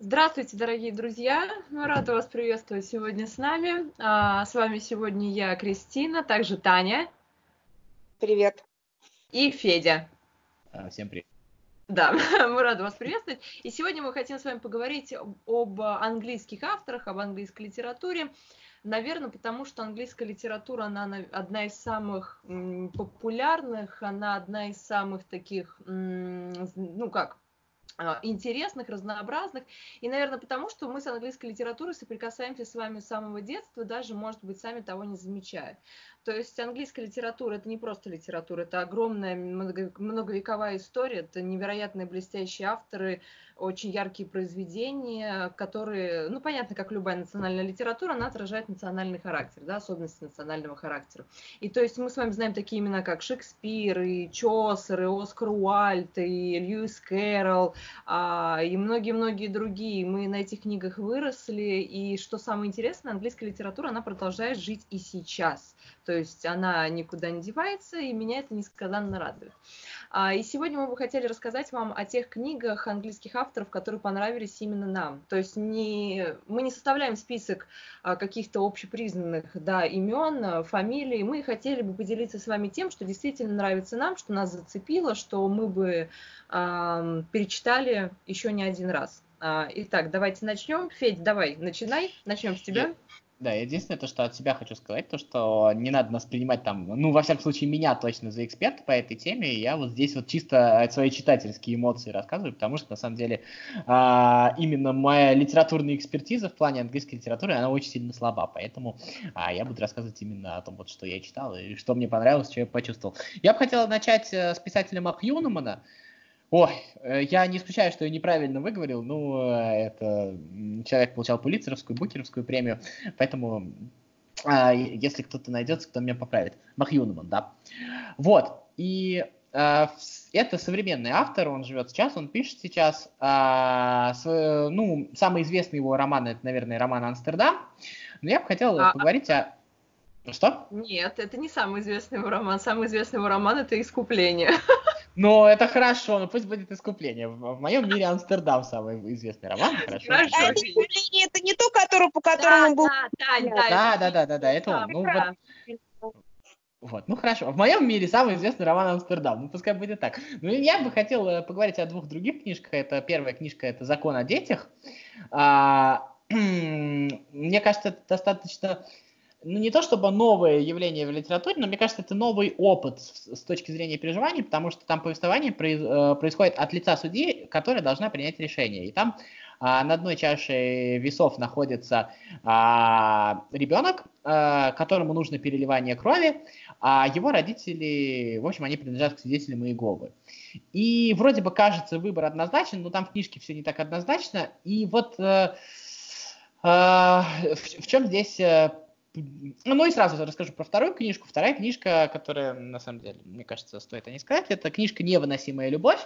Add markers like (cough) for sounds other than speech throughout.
Здравствуйте, дорогие друзья! Мы рады вас приветствовать сегодня с нами. А, с вами сегодня я, Кристина, также Таня. Привет. И Федя. А, всем привет. Да, (laughs) мы рады вас приветствовать. И сегодня мы хотим с вами поговорить об английских авторах, об английской литературе. Наверное, потому что английская литература, она одна из самых популярных, она одна из самых таких, ну как, интересных, разнообразных. И, наверное, потому что мы с английской литературой соприкасаемся с вами с самого детства, даже, может быть, сами того не замечая. То есть английская литература это не просто литература, это огромная многовековая история, это невероятные блестящие авторы, очень яркие произведения, которые, ну, понятно, как любая национальная литература, она отражает национальный характер, да, особенности национального характера. И то есть мы с вами знаем такие имена, как Шекспир, и Чосер, и Оскар Уальд, и Льюис Кэрролл, а, и многие-многие другие. Мы на этих книгах выросли, и что самое интересное, английская литература, она продолжает жить и сейчас. То есть она никуда не девается, и меня это несказанно радует. А, и сегодня мы бы хотели рассказать вам о тех книгах английских авторов, которые понравились именно нам. То есть не, мы не составляем список а, каких-то общепризнанных да, имен, фамилий. Мы хотели бы поделиться с вами тем, что действительно нравится нам, что нас зацепило, что мы бы э, перечитали еще не один раз. Итак, давайте начнем. Федь, давай, начинай. Начнем с тебя. Да, единственное, то, что от себя хочу сказать, то, что не надо нас принимать там, ну, во всяком случае, меня точно за эксперта по этой теме, я вот здесь вот чисто свои читательские эмоции рассказываю, потому что, на самом деле, а, именно моя литературная экспертиза в плане английской литературы, она очень сильно слаба, поэтому а, я буду рассказывать именно о том, вот, что я читал и что мне понравилось, что я почувствовал. Я бы хотел начать э, с писателя Мак Ой, э, я не исключаю, что я неправильно выговорил. Ну, э, это человек получал Пулицеровскую, Букеровскую премию, поэтому а, если кто-то найдется, кто меня поправит. Махюнман, да. Вот, и а, это современный автор, он живет сейчас, он пишет сейчас. А, ну, самый известный его роман, это, наверное, роман «Амстердам». Но я бы хотел а, поговорить о... Что? Нет, это не самый известный его роман. Самый известный его роман – это «Искупление». (laughs) Но это хорошо, но пусть будет искупление. В моем мире Амстердам самый известный роман. Хорошо. хорошо. А искупление это не то, который, по которому да, был. Да, да, да, да, да, да, да, это он. Ну, вот, вот, ну хорошо. В моем мире самый известный роман Амстердам. Ну, пускай будет так. Ну, я бы хотел э, поговорить о двух других книжках. Это первая книжка это Закон о детях. А, (clears throat) мне кажется, это достаточно ну, не то чтобы новое явление в литературе, но мне кажется, это новый опыт с, с точки зрения переживаний, потому что там повествование произ, э, происходит от лица судьи, которая должна принять решение. И там а, на одной чаше весов находится а, ребенок, а, которому нужно переливание крови, а его родители, в общем, они принадлежат к свидетелям Иеговы. И вроде бы кажется выбор однозначен, но там в книжке все не так однозначно. И вот э, э, в, в чем здесь ну и сразу расскажу про вторую книжку. Вторая книжка, которая, на самом деле, мне кажется, стоит о ней сказать, это книжка «Невыносимая любовь».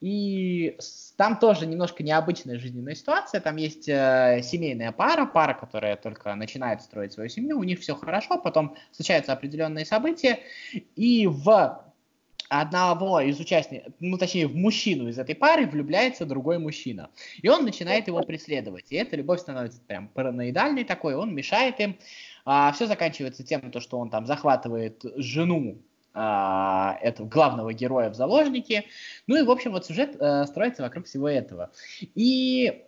И там тоже немножко необычная жизненная ситуация. Там есть э, семейная пара, пара, которая только начинает строить свою семью, у них все хорошо, потом случаются определенные события, и в одного из участников, ну точнее в мужчину из этой пары влюбляется другой мужчина. И он начинает его преследовать. И эта любовь становится прям параноидальной такой, он мешает им. А, все заканчивается тем, то, что он там захватывает жену а, этого главного героя в заложники. Ну и, в общем, вот сюжет а, строится вокруг всего этого. И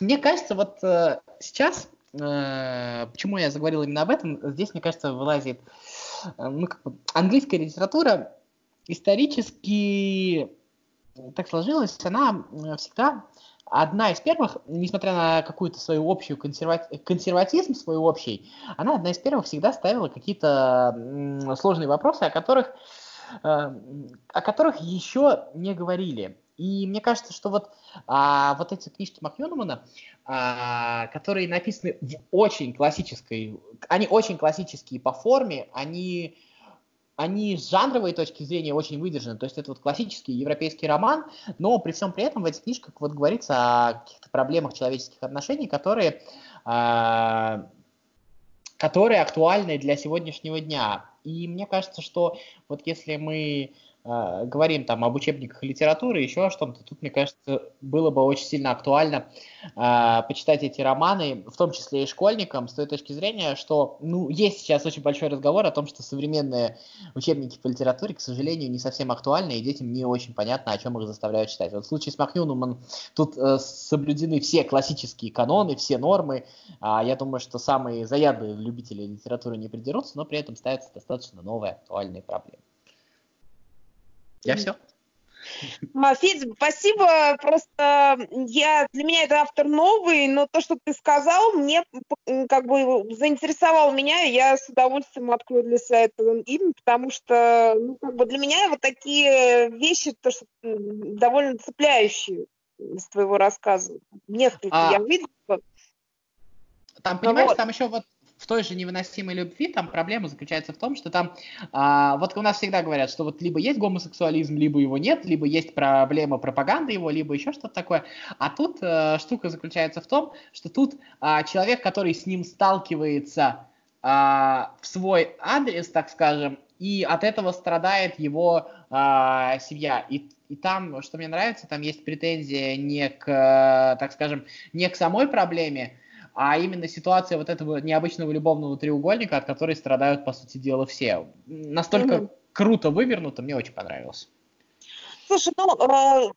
мне кажется, вот а, сейчас, а, почему я заговорил именно об этом, здесь, мне кажется, вылазит ну, как бы, английская литература исторически так сложилось, она всегда одна из первых, несмотря на какую-то свою общую консервати... консерватизм, свой общий, она одна из первых всегда ставила какие-то сложные вопросы, о которых, э, о которых еще не говорили. И мне кажется, что вот, а, вот эти книжки Макьюнмана, а, которые написаны в очень классической, они очень классические по форме, они они с жанровой точки зрения очень выдержаны. То есть это вот классический европейский роман, но при всем при этом в этих книжках вот говорится о каких-то проблемах человеческих отношений, которые, э, которые актуальны для сегодняшнего дня. И мне кажется, что вот если мы э, говорим там об учебниках литературы, еще о что-то, тут, мне кажется, было бы очень сильно актуально э, почитать эти романы, в том числе и школьникам, с той точки зрения, что, ну, есть сейчас очень большой разговор о том, что современные учебники по литературе, к сожалению, не совсем актуальны, и детям не очень понятно, о чем их заставляют читать. Вот в случае с Макнюнумом тут э, соблюдены все классические каноны, все нормы. А я думаю, что самые заядлые любители литературы не придерутся, но при этом ставятся достаточно новые актуальные проблемы. Я все. Федя, спасибо. Просто я для меня это автор новый, но то, что ты сказал, мне как бы заинтересовал меня, и я с удовольствием открою для себя это имя, потому что ну, как бы для меня вот такие вещи то, что довольно цепляющие из твоего рассказа. Несколько а... я видела. Там, понимаешь, вот. там еще вот в той же невыносимой любви там проблема заключается в том, что там, а, вот у нас всегда говорят, что вот либо есть гомосексуализм, либо его нет, либо есть проблема пропаганды его, либо еще что-то такое. А тут а, штука заключается в том, что тут а, человек, который с ним сталкивается а, в свой адрес, так скажем, и от этого страдает его а, семья. И, и там, что мне нравится, там есть претензия не к, так скажем, не к самой проблеме, а именно ситуация вот этого необычного любовного треугольника, от которой страдают, по сути дела, все. Настолько mm-hmm. круто вывернуто, мне очень понравилось. Слушай, ну, э,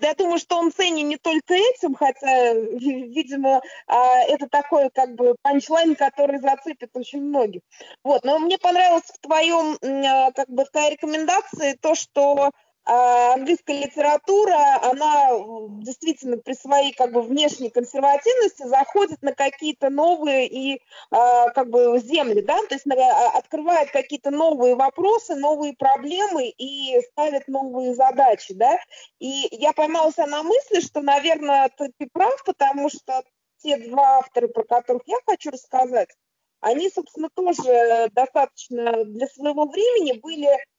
я думаю, что он ценен не только этим, хотя, видимо, э, это такой как бы панчлайн, который зацепит очень многих. Вот, но мне понравилось в твоем, э, как бы в твоей рекомендации то, что а английская литература, она действительно при своей как бы внешней консервативности заходит на какие-то новые и а, как бы земли, да, то есть а, открывает какие-то новые вопросы, новые проблемы и ставит новые задачи, да. И я поймалась на мысли, что, наверное, ты, прав, потому что те два автора, про которых я хочу рассказать, они, собственно, тоже достаточно для своего времени были Э,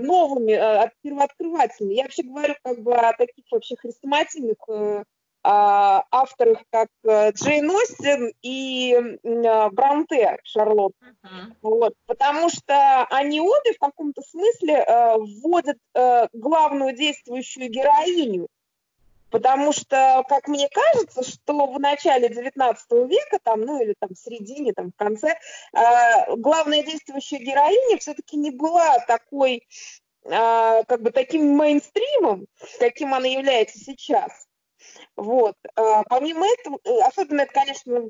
новыми э, первооткрывателями. Я вообще говорю как бы о таких вообще хрестоматийных э, а, авторах, как Джейн Остин и Бранте Шарлотт. Uh-huh. Вот, потому что они обе в каком-то смысле вводят главную действующую героиню Потому что, как мне кажется, что в начале XIX века, там, ну или там в середине, там в конце, э, главная действующая героиня все-таки не была такой, э, как бы таким мейнстримом, каким она является сейчас. Вот. А, помимо этого, э, особенно это, конечно,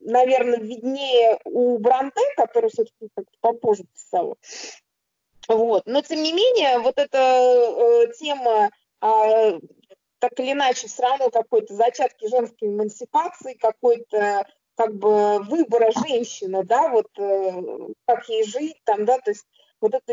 наверное, виднее у Бранте, который все-таки попозже писал. Вот. Но, тем не менее, вот эта э, тема а, так или иначе все равно какой-то зачатки женской эмансипации, какой-то как бы выбора женщины, да, вот э, как ей жить там, да, то есть вот это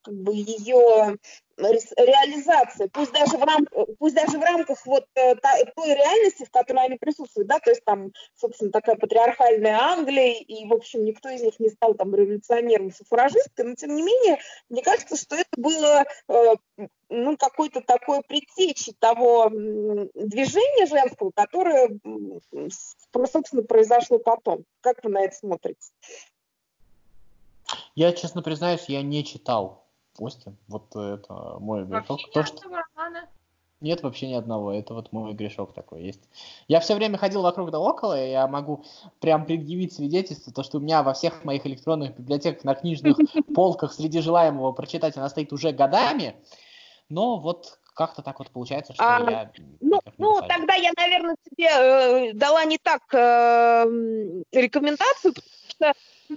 как бы ее реализация, пусть даже в, рам, пусть даже в рамках вот э, той реальности, в которой они присутствуют, да, то есть там, собственно, такая патриархальная Англия, и, в общем, никто из них не стал там революционером, суфражисткой, но, тем не менее, мне кажется, что это было, э, ну, какой-то такой предтечи того движения женского, которое, собственно, произошло потом. Как вы на это смотрите? Я, честно признаюсь, я не читал Остин. Вот это мой грешок. То, что... Нет вообще ни одного. Это вот мой грешок такой есть. Я все время ходил вокруг да около, и я могу прям предъявить свидетельство, то, что у меня во всех моих электронных библиотеках на книжных (laughs) полках среди желаемого прочитать она стоит уже годами. Но вот как-то так вот получается, что а, я... Ну, ну тогда я, наверное, тебе э, дала не так э, рекомендацию, потому что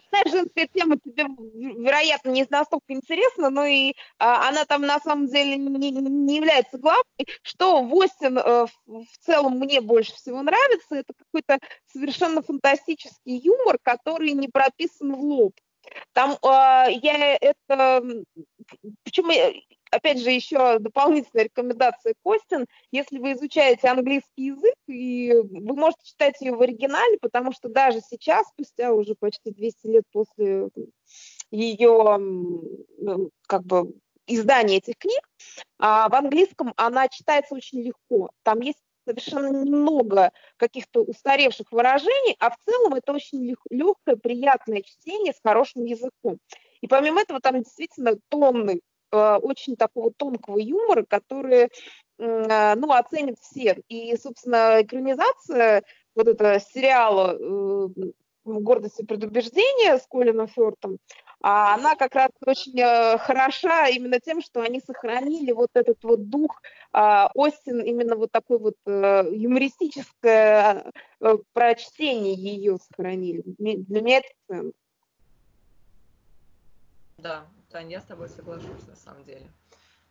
знаешь, женская тема тебе, вероятно, не настолько интересна, но и а, она там на самом деле не, не является главной. Что в Остин а, в, целом мне больше всего нравится, это какой-то совершенно фантастический юмор, который не прописан в лоб. Там а, я это... Почему опять же, еще дополнительная рекомендация Костин, если вы изучаете английский язык, и вы можете читать ее в оригинале, потому что даже сейчас, спустя уже почти 200 лет после ее ну, как бы издания этих книг, а в английском она читается очень легко. Там есть совершенно немного каких-то устаревших выражений, а в целом это очень легкое, приятное чтение с хорошим языком. И помимо этого там действительно тонны очень такого тонкого юмора, который, э, ну, оценят все. И, собственно, экранизация вот этого сериала э, «Гордость и предубеждение» с Колином Фёртом, а она как раз очень э, хороша именно тем, что они сохранили вот этот вот дух э, Остин, именно вот такой вот э, юмористическое э, прочтение ее сохранили. Для меня это ценно. Да, Таня, я с тобой соглашусь на самом деле.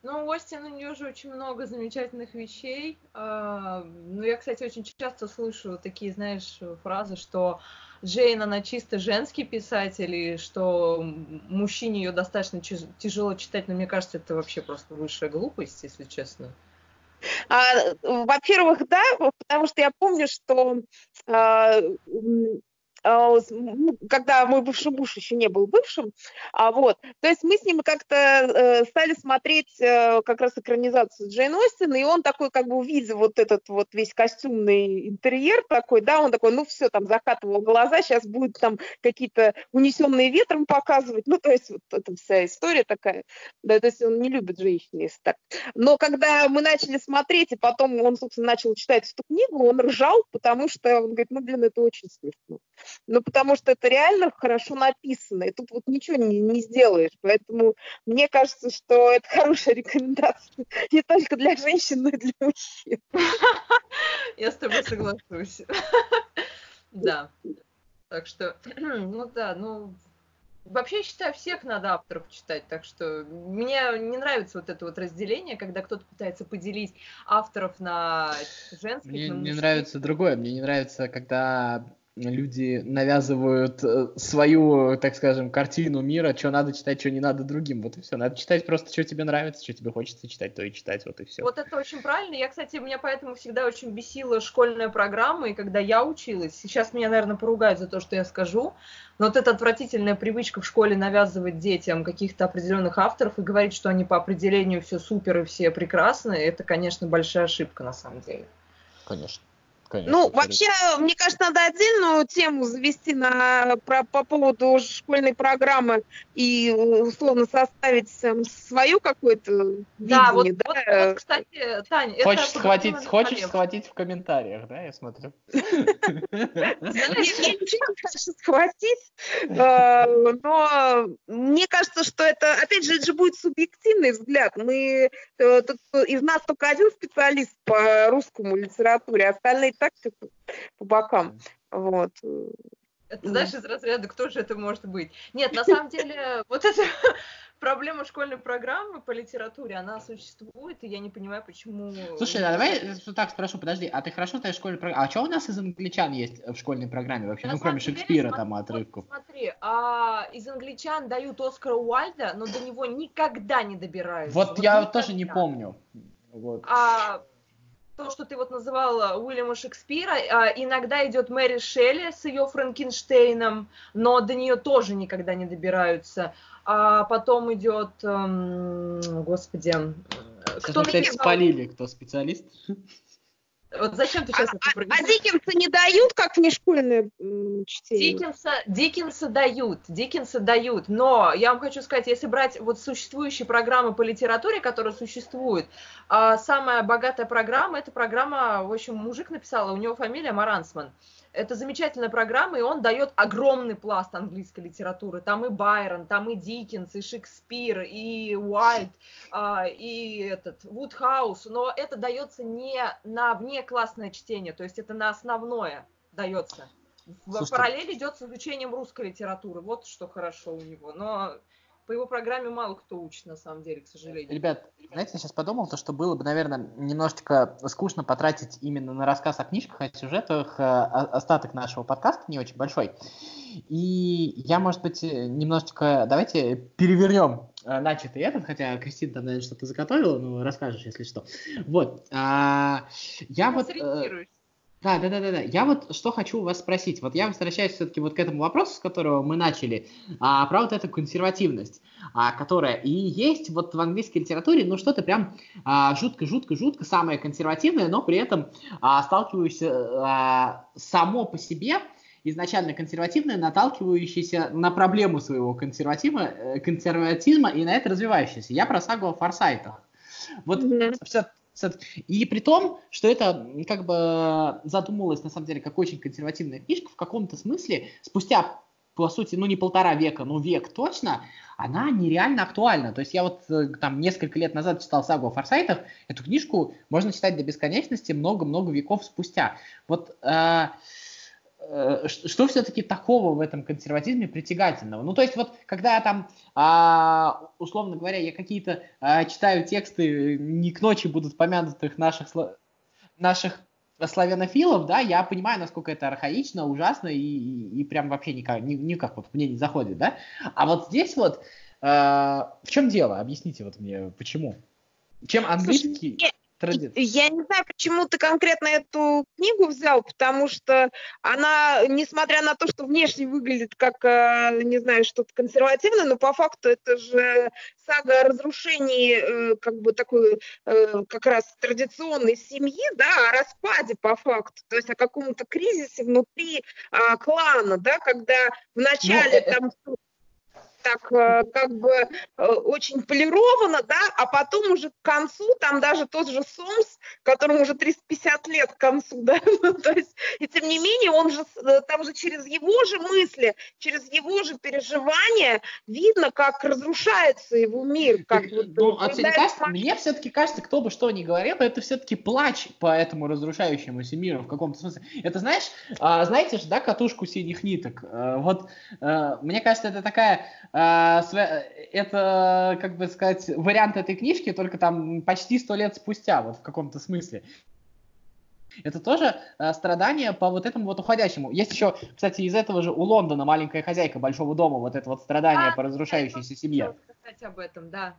Ну, у Остина у нее же очень много замечательных вещей. А, ну, я, кстати, очень часто слышу такие, знаешь, фразы, что Джейн, она чисто женский писатель, и что мужчине ее достаточно тяжело читать, но мне кажется, это вообще просто высшая глупость, если честно. А, во-первых, да, потому что я помню, что а, когда мой бывший муж еще не был бывшим, а вот, то есть мы с ним как-то э, стали смотреть э, как раз экранизацию Джейн Остин, и он такой, как бы увидел вот этот вот весь костюмный интерьер такой, да, он такой, ну все, там закатывал глаза, сейчас будет там какие-то унесенные ветром показывать, ну то есть вот эта вся история такая, да, то есть он не любит женщин, если так. Но когда мы начали смотреть, и потом он, собственно, начал читать эту книгу, он ржал, потому что он говорит, ну, блин, это очень смешно ну, потому что это реально хорошо написано, и тут вот ничего не, не сделаешь. Поэтому мне кажется, что это хорошая рекомендация не только для женщин, но и для мужчин. (laughs) Я с тобой соглашусь. (laughs) Да. Так что, (clears throat) ну да, ну, Вообще, я считаю, всех надо авторов читать, так что мне не нравится вот это вот разделение, когда кто-то пытается поделить авторов на женских, Мне на не нравится другое, мне не нравится, когда люди навязывают э, свою, так скажем, картину мира, что надо читать, что не надо другим. Вот и все. Надо читать просто, что тебе нравится, что тебе хочется читать, то и читать, вот и все. Вот это очень правильно. Я, кстати, меня поэтому всегда очень бесила школьная программа, и когда я училась, сейчас меня, наверное, поругают за то, что я скажу, но вот эта отвратительная привычка в школе навязывать детям каких-то определенных авторов и говорить, что они по определению все супер и все прекрасные, это, конечно, большая ошибка на самом деле. Конечно. Конечно, ну, вообще, мне кажется, надо отдельную тему завести на, про, по поводу школьной программы и, условно, составить um, свою какую-то да, видение. Вот, да, вот, вот, кстати, Таня... Хочешь, схватить, хочешь схватить в комментариях, да, я смотрю? (laughs) Я ничего не хочу схватить, э, но мне кажется, что это, опять же, это же будет субъективный взгляд. Мы, э, из нас только один специалист по русскому литературе, остальные так по бокам. Вот. Это, знаешь, из разряда, кто же это может быть? Нет, на самом деле, (laughs) вот эта (laughs) проблема школьной программы по литературе, она существует, и я не понимаю, почему... Слушай, а давай так спрошу, подожди, а ты хорошо знаешь школьную программу? А что у нас из англичан есть в школьной программе вообще? На ну, кроме Шекспира деле, там отрывков. Смотри, а из англичан дают Оскара Уальда, но до него никогда не добираются. Вот, вот я никогда. тоже не помню. Вот. А то, что ты вот называла Уильяма Шекспира, а, иногда идет Мэри Шелли с ее Франкенштейном, но до нее тоже никогда не добираются. А потом идет, эм, господи, кто опять спалили, кто специалист? Вот зачем ты сейчас а, это А, а Диккенса не дают, как внешкольное чтение? Диккенса, Диккенса дают, Диккенса дают, но я вам хочу сказать, если брать вот существующие программы по литературе, которые существуют, а самая богатая программа, это программа, в общем, мужик написал, у него фамилия Марансман. Это замечательная программа, и он дает огромный пласт английской литературы. Там и Байрон, там и Диккенс, и Шекспир, и Уайт, а, и этот Вудхаус. Но это дается не на внеклассное чтение, то есть это на основное дается. В параллель идет с изучением русской литературы. Вот что хорошо у него. Но по его программе мало кто учит, на самом деле, к сожалению. Ребят, знаете, я сейчас подумал, то, что было бы, наверное, немножечко скучно потратить именно на рассказ о книжках, о сюжетах, э, остаток нашего подкаста не очень большой. И я, может быть, немножечко, давайте перевернем э, начатый этот, хотя Кристина там, наверное, что-то заготовила, но расскажешь, если что. Вот. А, я вот... Э, да, да, да, да, да. Я вот что хочу у вас спросить. Вот я возвращаюсь все-таки вот к этому вопросу, с которого мы начали, а, про вот эту консервативность, а, которая и есть вот в английской литературе, ну что-то прям а, жутко-жутко-жутко самое консервативное, но при этом а, сталкиваюсь а, само по себе изначально консервативное, наталкивающееся на проблему своего консерватизма, э, консерватизма и на это развивающееся. Я про сагу о форсайтах. Вот mm-hmm. все, и при том, что это как бы задумывалось на самом деле как очень консервативная книжка, в каком-то смысле спустя по сути, ну не полтора века, но век точно, она нереально актуальна. То есть я вот э, там несколько лет назад читал сагу о форсайтах, эту книжку можно читать до бесконечности много-много веков спустя. Вот э, Э, что все-таки такого в этом консерватизме притягательного? Ну, то есть вот, когда я там, а, условно говоря, я какие-то а, читаю тексты, не к ночи будут помянутых наших, наших славянофилов, да, я понимаю, насколько это архаично, ужасно и, и, и прям вообще никак, ни, никак вот мне не заходит, да. А вот здесь вот, э, в чем дело? Объясните вот мне, почему? Чем английский... Слушай, я не знаю, почему ты конкретно эту книгу взял, потому что она, несмотря на то, что внешне выглядит как, э, не знаю, что-то консервативное, но по факту это же сага о разрушении э, как бы такой э, как раз традиционной семьи, да, о распаде по факту, то есть о каком-то кризисе внутри а, клана, да, когда вначале ну, там так э, как бы э, очень полировано, да, а потом уже к концу, там даже тот же Сомс, которому уже 350 лет к концу, (laughs) да, ну, то есть, и тем не менее, он же, э, там же через его же мысли, через его же переживания видно, как разрушается его мир. Как вот, ну, а тебе кажется, мне все-таки кажется, кто бы что ни говорил, это все-таки плач по этому разрушающемуся миру в каком-то смысле. Это знаешь, а, знаете же, да, катушку синих ниток? Вот, мне кажется, это такая это, как бы сказать, вариант этой книжки, только там почти сто лет спустя, вот в каком-то смысле. Это тоже э, страдание по вот этому вот уходящему. Есть еще, кстати, из этого же у Лондона маленькая хозяйка большого дома, вот это вот страдание а, по разрушающейся семье. Сказать об этом, да.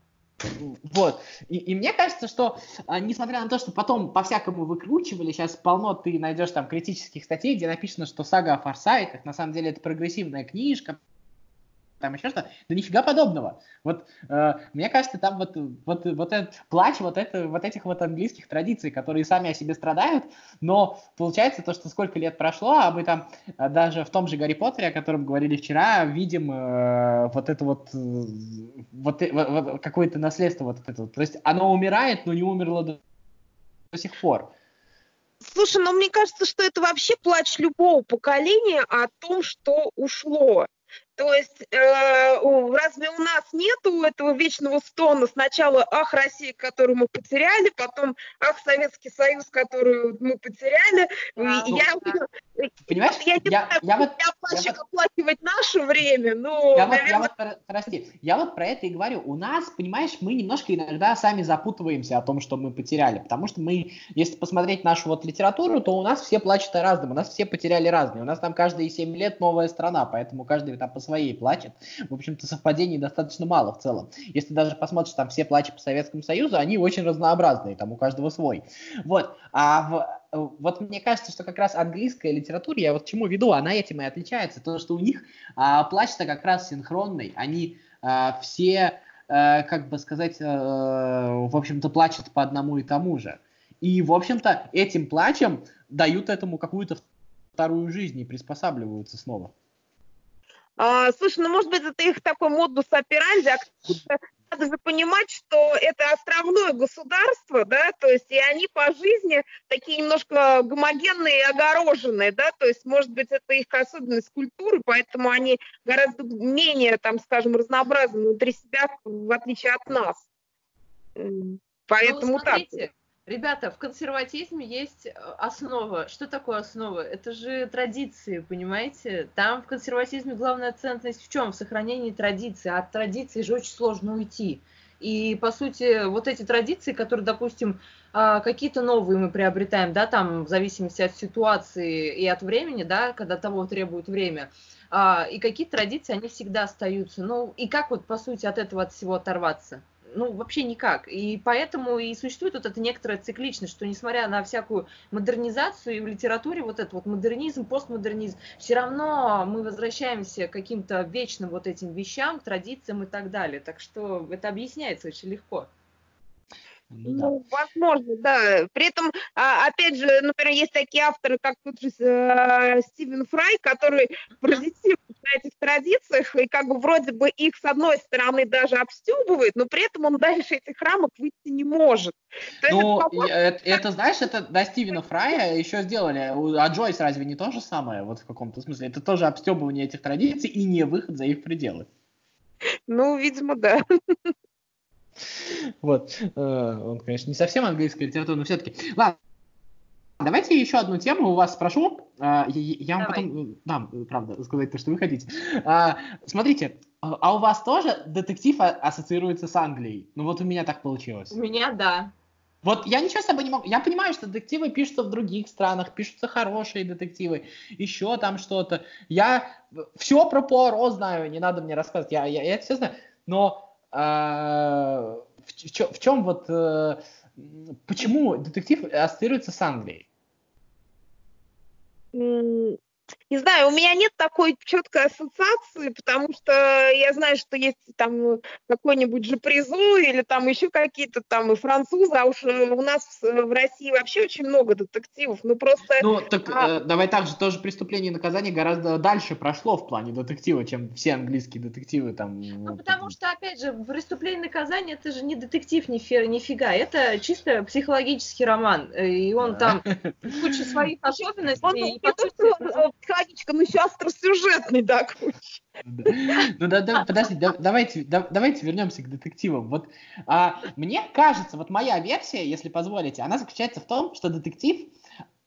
Вот. И, и мне кажется, что, а, несмотря на то, что потом по-всякому выкручивали, сейчас полно ты найдешь там критических статей, где написано, что сага о форсайтах, на самом деле это прогрессивная книжка, там еще что-то. Да нифига подобного. Вот э, мне кажется, там вот, вот, вот этот плач вот, это, вот этих вот английских традиций, которые сами о себе страдают, но получается то, что сколько лет прошло, а мы там э, даже в том же Гарри Поттере, о котором говорили вчера, видим э, вот это вот, э, вот, э, вот, какое-то наследство вот это вот. То есть оно умирает, но не умерло до, до сих пор. Слушай, ну мне кажется, что это вообще плач любого поколения о том, что ушло. То есть э, разве у нас нету этого вечного стона? Сначала «Ах, Россия, которую мы потеряли», потом «Ах, Советский Союз, которую мы потеряли». А, я, да. Понимаешь? Я, не я, знаю, я, вот, я плачу вот, оплакивать наше время, но, я наверное... Вот, я вот, прости, я вот про это и говорю. У нас, понимаешь, мы немножко иногда сами запутываемся о том, что мы потеряли, потому что мы, если посмотреть нашу вот литературу, то у нас все плачут о разном, у нас все потеряли разные. У нас там каждые 7 лет новая страна, поэтому каждый там своей плачет. В общем-то, совпадений достаточно мало в целом. Если даже посмотришь там все плачи по Советскому Союзу, они очень разнообразные, там у каждого свой. Вот. А в, вот мне кажется, что как раз английская литература, я вот чему веду, она этим и отличается. То, что у них а, плач-то как раз синхронный. Они а, все, а, как бы сказать, а, в общем-то, плачут по одному и тому же. И, в общем-то, этим плачем дают этому какую-то вторую жизнь и приспосабливаются снова. А, слушай, ну, может быть, это их такой модус операнди, а надо же понимать, что это островное государство, да, то есть и они по жизни такие немножко гомогенные и огороженные, да, то есть, может быть, это их особенность культуры, поэтому они гораздо менее, там, скажем, разнообразны внутри себя, в отличие от нас. Поэтому ну, смотрите, так. Ребята, в консерватизме есть э, основа. Что такое основа? Это же традиции, понимаете? Там в консерватизме главная ценность в чем? В сохранении традиций. А от традиций же очень сложно уйти. И, по сути, вот эти традиции, которые, допустим, а, какие-то новые мы приобретаем, да, там, в зависимости от ситуации и от времени, да, когда того требует время, а, и какие традиции, они всегда остаются. Ну, и как вот, по сути, от этого от всего оторваться? Ну, вообще никак. И поэтому и существует вот эта некоторая цикличность, что несмотря на всякую модернизацию и в литературе вот этот вот модернизм, постмодернизм, все равно мы возвращаемся к каким-то вечным вот этим вещам, традициям и так далее. Так что это объясняется очень легко. Ну, ну да. возможно, да. При этом, а, опять же, например, есть такие авторы, как тот же э, Стивен Фрай, который паразитирует на этих традициях и как бы вроде бы их с одной стороны даже обстебывает, но при этом он дальше этих рамок выйти не может. То ну, это, это, это, знаешь, это до Стивена Фрая еще сделали. А Джойс разве не то же самое, вот в каком-то смысле? Это тоже обстебывание этих традиций и не выход за их пределы. Ну, видимо, да. Вот. Э, он, конечно, не совсем английская литература, но все-таки. Ладно. Давайте еще одну тему у вас спрошу. Э, я вам Давай. потом дам, правда, сказать то, что вы хотите. Э, смотрите, а у вас тоже детектив ассоциируется с Англией? Ну вот у меня так получилось. У меня да. Вот я ничего с собой не могу. Я понимаю, что детективы пишутся в других странах, пишутся хорошие детективы, еще там что-то. Я все про Пуаро знаю, не надо мне рассказывать, я, я, я это все знаю. Но в, в, в чем вот... Э, почему детектив ассоциируется с Англией? Не знаю, у меня нет такой четкой ассоциации, потому что я знаю, что есть там какой-нибудь же призу или там еще какие-то там и французы, а уж э, у нас в России вообще очень много детективов. Ну просто. Ну так а... э, давай так же тоже преступление и наказание гораздо дальше прошло в плане детектива, чем все английские детективы там. Ну потому что опять же преступление и наказание это же не детектив ни фи, нифига, это чисто психологический роман, и он там (laughs) куча своих особенностей. Он, и, психологическом, еще остросюжетный, да, Ну да, да, подожди, да, давайте, да, давайте вернемся к детективам. Вот а, мне кажется, вот моя версия, если позволите, она заключается в том, что детектив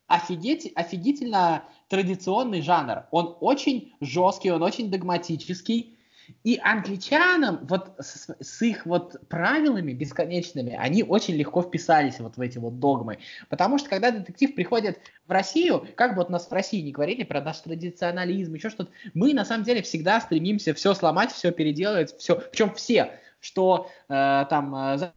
офигительно традиционный жанр. Он очень жесткий, он очень догматический, и англичанам вот с, с их вот правилами бесконечными, они очень легко вписались вот в эти вот догмы. Потому что когда детектив приходит в Россию, как бы вот нас в России не говорили про наш традиционализм, еще что-то, мы на самом деле всегда стремимся все сломать, все переделать, все, причем все, что э, там э,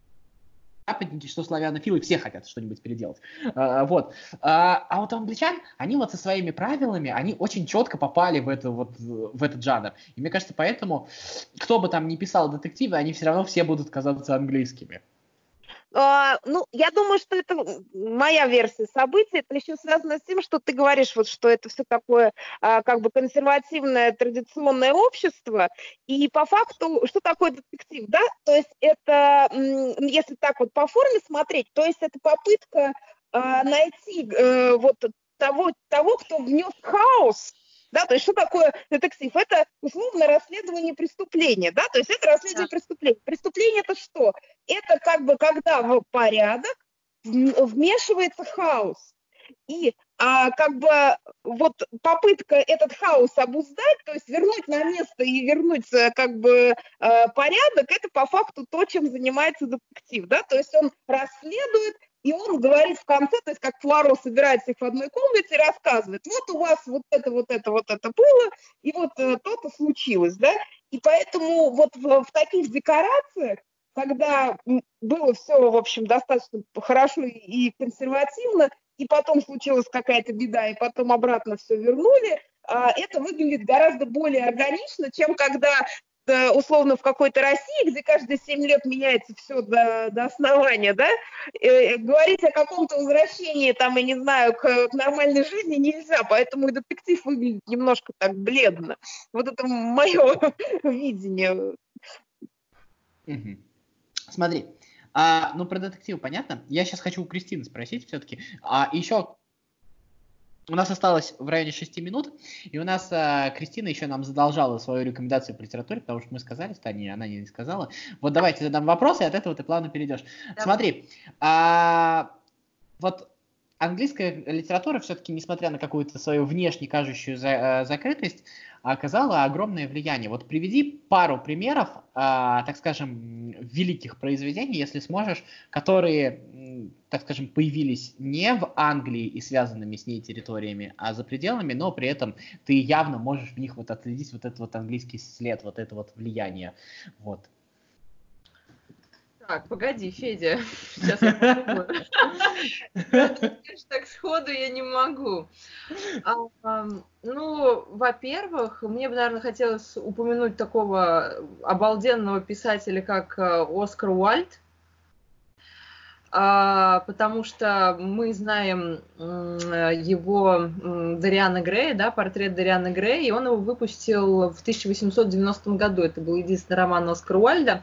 западники, что славянофилы, все хотят что-нибудь переделать. А, вот. А, а вот англичан, они вот со своими правилами, они очень четко попали в, это, вот, в этот жанр. И мне кажется, поэтому, кто бы там ни писал детективы, они все равно все будут казаться английскими. А, ну, я думаю, что это моя версия событий. Это еще связано с тем, что ты говоришь, вот, что это все такое а, как бы консервативное традиционное общество. И по факту, что такое детектив, да? То есть это, если так вот по форме смотреть, то есть это попытка а, найти э, вот того, того, кто внес хаос да, то есть что такое детектив? Это условно расследование преступления, да, то есть это расследование да. преступления. Преступление это что? Это как бы когда в порядок вмешивается хаос. И а, как бы вот попытка этот хаос обуздать, то есть вернуть на место и вернуть э, как бы э, порядок, это по факту то, чем занимается детектив, да, то есть он расследует и он говорит в конце, то есть как Флоро собирает всех в одной комнате и рассказывает, вот у вас вот это, вот это, вот это было, и вот э, то-то случилось, да. И поэтому вот в, в таких декорациях, когда было все, в общем, достаточно хорошо и консервативно, и потом случилась какая-то беда, и потом обратно все вернули, а, это выглядит гораздо более органично, чем когда условно в какой-то России, где каждые 7 лет меняется все до, до основания, да, э, говорить о каком-то возвращении, там, я не знаю, к, к нормальной жизни нельзя, поэтому и детектив выглядит немножко так бледно. Вот это мое (laughs) видение. Смотри, а, ну про детектив понятно. Я сейчас хочу у Кристины спросить все-таки. А еще у нас осталось в районе 6 минут, и у нас а, Кристина еще нам задолжала свою рекомендацию по литературе, потому что мы сказали, Таня, она не сказала. Вот давайте задам вопрос, и от этого ты плавно перейдешь. Да. Смотри, а, вот английская литература все-таки, несмотря на какую-то свою внешне кажущую за, а, закрытость, оказала огромное влияние. Вот приведи пару примеров, а, так скажем, великих произведений, если сможешь, которые, так скажем, появились не в Англии и связанными с ней территориями, а за пределами, но при этом ты явно можешь в них вот отследить вот этот вот английский след, вот это вот влияние. Вот. Так, погоди, Федя. (laughs) Сейчас я попробую. (laughs) Так сходу я не могу. А, ну, во-первых, мне бы, наверное, хотелось упомянуть такого обалденного писателя, как э, Оскар Уальд. а, потому что мы знаем его Дариана Грея, да, портрет Дариана Грея, и он его выпустил в 1890 году. Это был единственный роман Оскара Уальда.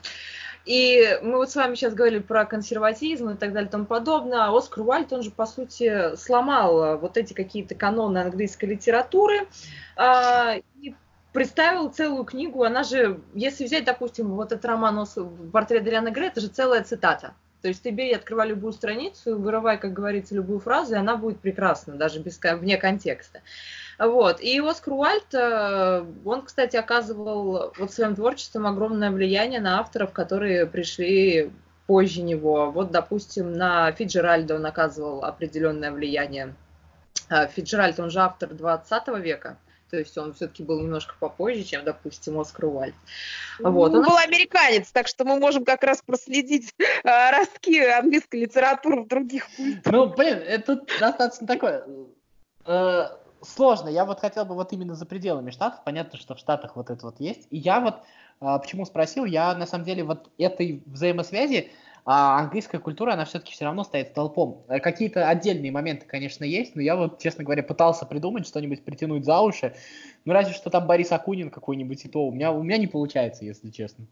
И мы вот с вами сейчас говорили про консерватизм и так далее и тому подобное. А Оскар Уальд, он же, по сути, сломал вот эти какие-то каноны английской литературы а, и представил целую книгу. Она же, если взять, допустим, вот этот роман «Портрет Дариана Грея», это же целая цитата. То есть ты бери, открывай любую страницу, вырывай, как говорится, любую фразу, и она будет прекрасна, даже без, вне контекста. Вот. И Оскар Уальд, э, он, кстати, оказывал вот своим творчеством огромное влияние на авторов, которые пришли позже него. Вот, допустим, на Фиджеральда он оказывал определенное влияние. Э, Фиджеральд, он же автор 20 века, то есть он все-таки был немножко попозже, чем, допустим, Оскар Уальд. Вот. Он был американец, так что мы можем как раз проследить э, ростки английской литературы в других культурах. Ну, блин, это достаточно такое... Э, сложно. Я вот хотел бы вот именно за пределами Штатов. Понятно, что в Штатах вот это вот есть. И я вот э, почему спросил, я на самом деле вот этой взаимосвязи а английская культура, она все-таки все равно стоит столпом. Э, какие-то отдельные моменты, конечно, есть, но я вот, честно говоря, пытался придумать что-нибудь, притянуть за уши. Ну, разве что там Борис Акунин какой-нибудь и то. У меня, у меня не получается, если честно.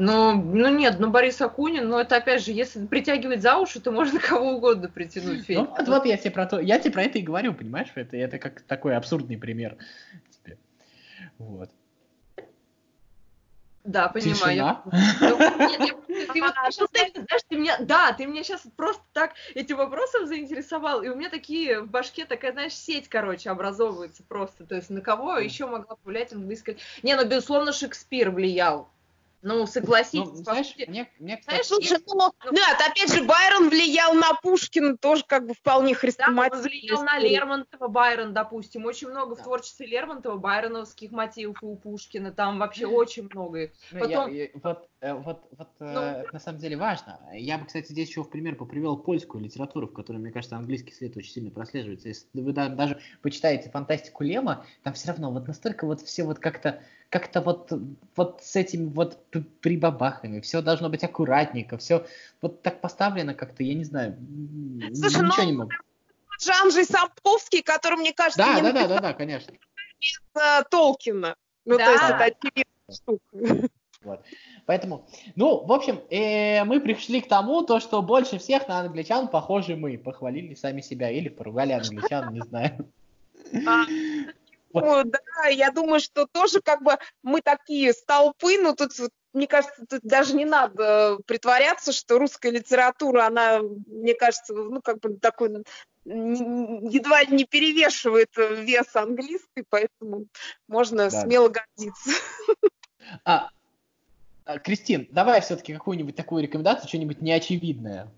Ну, ну нет, ну Борис Акунин, ну это опять же, если притягивать за уши, то можно (laughs) кого угодно притянуть. Федь. Ну вот, вот я тебе про то, я тебе про это и говорю, понимаешь? Это, это как такой абсурдный пример. Вот. Да, понимаю. меня, да, ты меня сейчас просто так этим вопросом заинтересовал, и у меня такие в башке такая, знаешь, сеть, короче, образовывается просто. То есть на кого еще могла повлиять английская... Не, ну, безусловно, Шекспир влиял. Ну, согласись. Ну, знаешь, мне, мне знаешь, слушай, ну, нет, опять же, Байрон влиял на Пушкина, тоже как бы вполне хрестоматийно. Да, он влиял на Лермонтова, Байрон, допустим. Очень много да. в творчестве Лермонтова, байроновских мотивов у Пушкина. Там вообще очень много. Ну, Потом... я, я, вот, э, вот, вот э, ну, это на самом деле важно. Я бы, кстати, здесь еще в пример привел польскую литературу, в которой, мне кажется, английский след очень сильно прослеживается. Если вы даже почитаете фантастику Лема, там все равно вот настолько вот все вот как-то как-то вот, вот с этим вот прибабахами, все должно быть аккуратненько, все вот так поставлено как-то, я не знаю, Слушай, ничего ну, не могу. Жан же Сапковский, который, мне кажется, да, да, да, да, да, конечно. Без Толкина. Ну, да. то есть это очевидная штука. Вот. Поэтому, ну, в общем, э, мы пришли к тому, то, что больше всех на англичан похожи мы. Похвалили сами себя или поругали англичан, не знаю. Ну, да, я думаю, что тоже как бы мы такие столпы, но тут мне кажется, тут даже не надо притворяться, что русская литература, она, мне кажется, ну, как бы такой едва ли не перевешивает вес английской, поэтому можно да. смело гордиться. А, а, Кристин, давай все-таки какую-нибудь такую рекомендацию, что-нибудь неочевидное.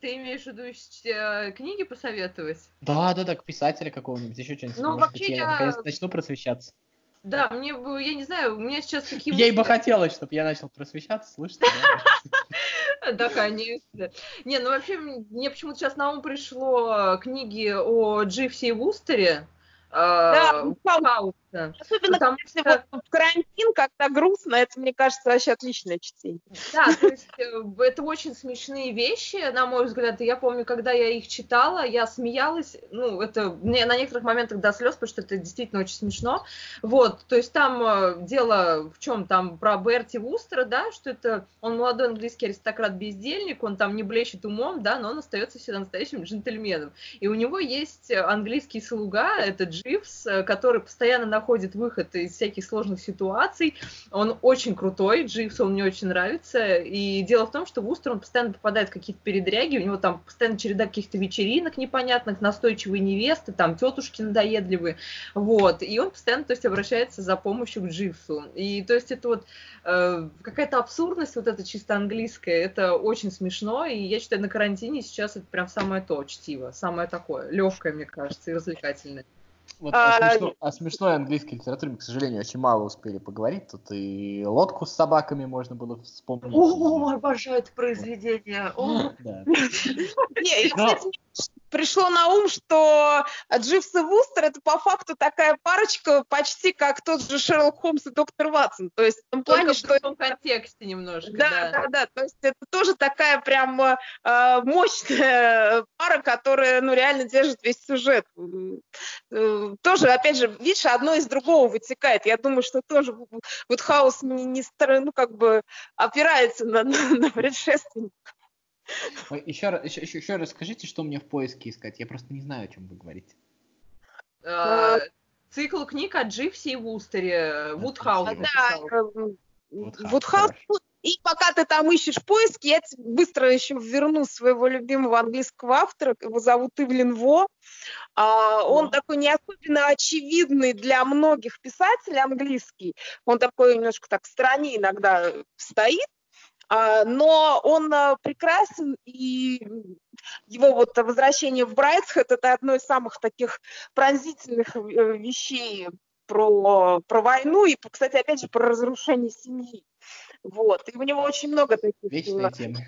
Ты имеешь в виду э, книги посоветовать? Да, да, да, к писателя какого-нибудь, еще что-нибудь. Ну, Может вообще быть, я, я наконец начну просвещаться. Да, мне, я не знаю, у меня сейчас такие... Ей бы хотелось, чтобы я начал просвещаться, слышите? Да, (laughs) конечно. Не, ну вообще, мне почему-то сейчас на ум пришло книги о Дживсе и Вустере. Да, Пауса. Особенно Потому если что... вот в карантин, когда грустно, это, мне кажется, вообще отличное чтение. Да, то есть э, это очень смешные вещи, на мой взгляд. И я помню, когда я их читала, я смеялась, ну, это мне на некоторых моментах до слез, потому что это действительно очень смешно. Вот, то есть там э, дело в чем там про Берти Вустера, да, что это он молодой английский аристократ-бездельник, он там не блещет умом, да, но он остается всегда настоящим джентльменом. И у него есть английский слуга, это Дживс, э, который постоянно находит выход из всяких сложных ситуаций. Он очень крутой, Дживс, он мне очень нравится. И дело в том, что Вустер, он постоянно попадает в какие-то передряги, у него там постоянно череда каких-то вечеринок непонятных, настойчивые невесты, там тетушки надоедливые, вот. И он постоянно, то есть, обращается за помощью к Дживсу. И, то есть, это вот э, какая-то абсурдность вот эта чисто английская, это очень смешно, и я считаю, на карантине сейчас это прям самое то чтиво, самое такое, легкое, мне кажется, и развлекательное. Вот а, о, смешно, о смешной английской литературе мы, к сожалению, очень мало успели поговорить. Тут и лодку с собаками можно было вспомнить. О, обожаю это произведение. Пришло на ум, что Дживс и Вустер это по факту такая парочка почти как тот же Шерлок Холмс и доктор Ватсон. То есть в том плане, что... в том контексте немножко, да. Да, да, да. То есть это тоже такая прям э, мощная пара, которая, ну, реально держит весь сюжет. Э, тоже, опять же, видишь, одно из другого вытекает. Я думаю, что тоже вот хаос не, не ну, как бы опирается на, на, на предшественников. Еще, еще, еще, еще раз скажите, что мне в поиске искать. Я просто не знаю, о чем вы говорите. А, цикл книг о Дживсе и Вустере. Вудхаус. Да, Вудхаус. И пока ты там ищешь поиски, я быстро еще верну своего любимого английского автора, его зовут Ивлин Во. А, он такой не особенно очевидный для многих писателей английский. Он такой немножко так в стороне иногда стоит, но он а, прекрасен, и его вот возвращение в Брайтсхед – это одно из самых таких пронзительных э, вещей про, про войну и, кстати, опять же, про разрушение семьи. Вот. И у него очень много таких... Вечная тема.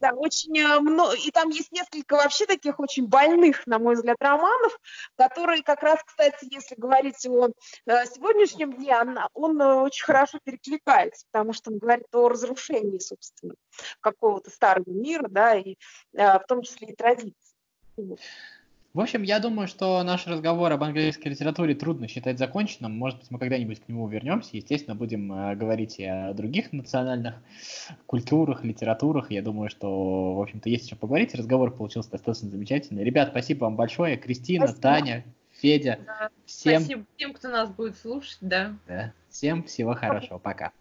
Да, очень э, много. И там есть несколько вообще таких очень больных, на мой взгляд, романов, которые как раз, кстати, если говорить о э, сегодняшнем дне, он, он э, очень хорошо перекликается, потому что он говорит о разрушении, собственно, какого-то старого мира, да, и в том числе и традиций. В общем, я думаю, что наш разговор об английской литературе трудно считать законченным. Может быть, мы когда-нибудь к нему вернемся. Естественно, будем э, говорить и о других национальных культурах, литературах. Я думаю, что, в общем-то, есть о чем поговорить. Разговор получился достаточно замечательный. Ребят, спасибо вам большое. Кристина, спасибо. Таня, Федя. Да. Всем... Спасибо тем, кто нас будет слушать, да. да. Всем всего хорошего. Пока.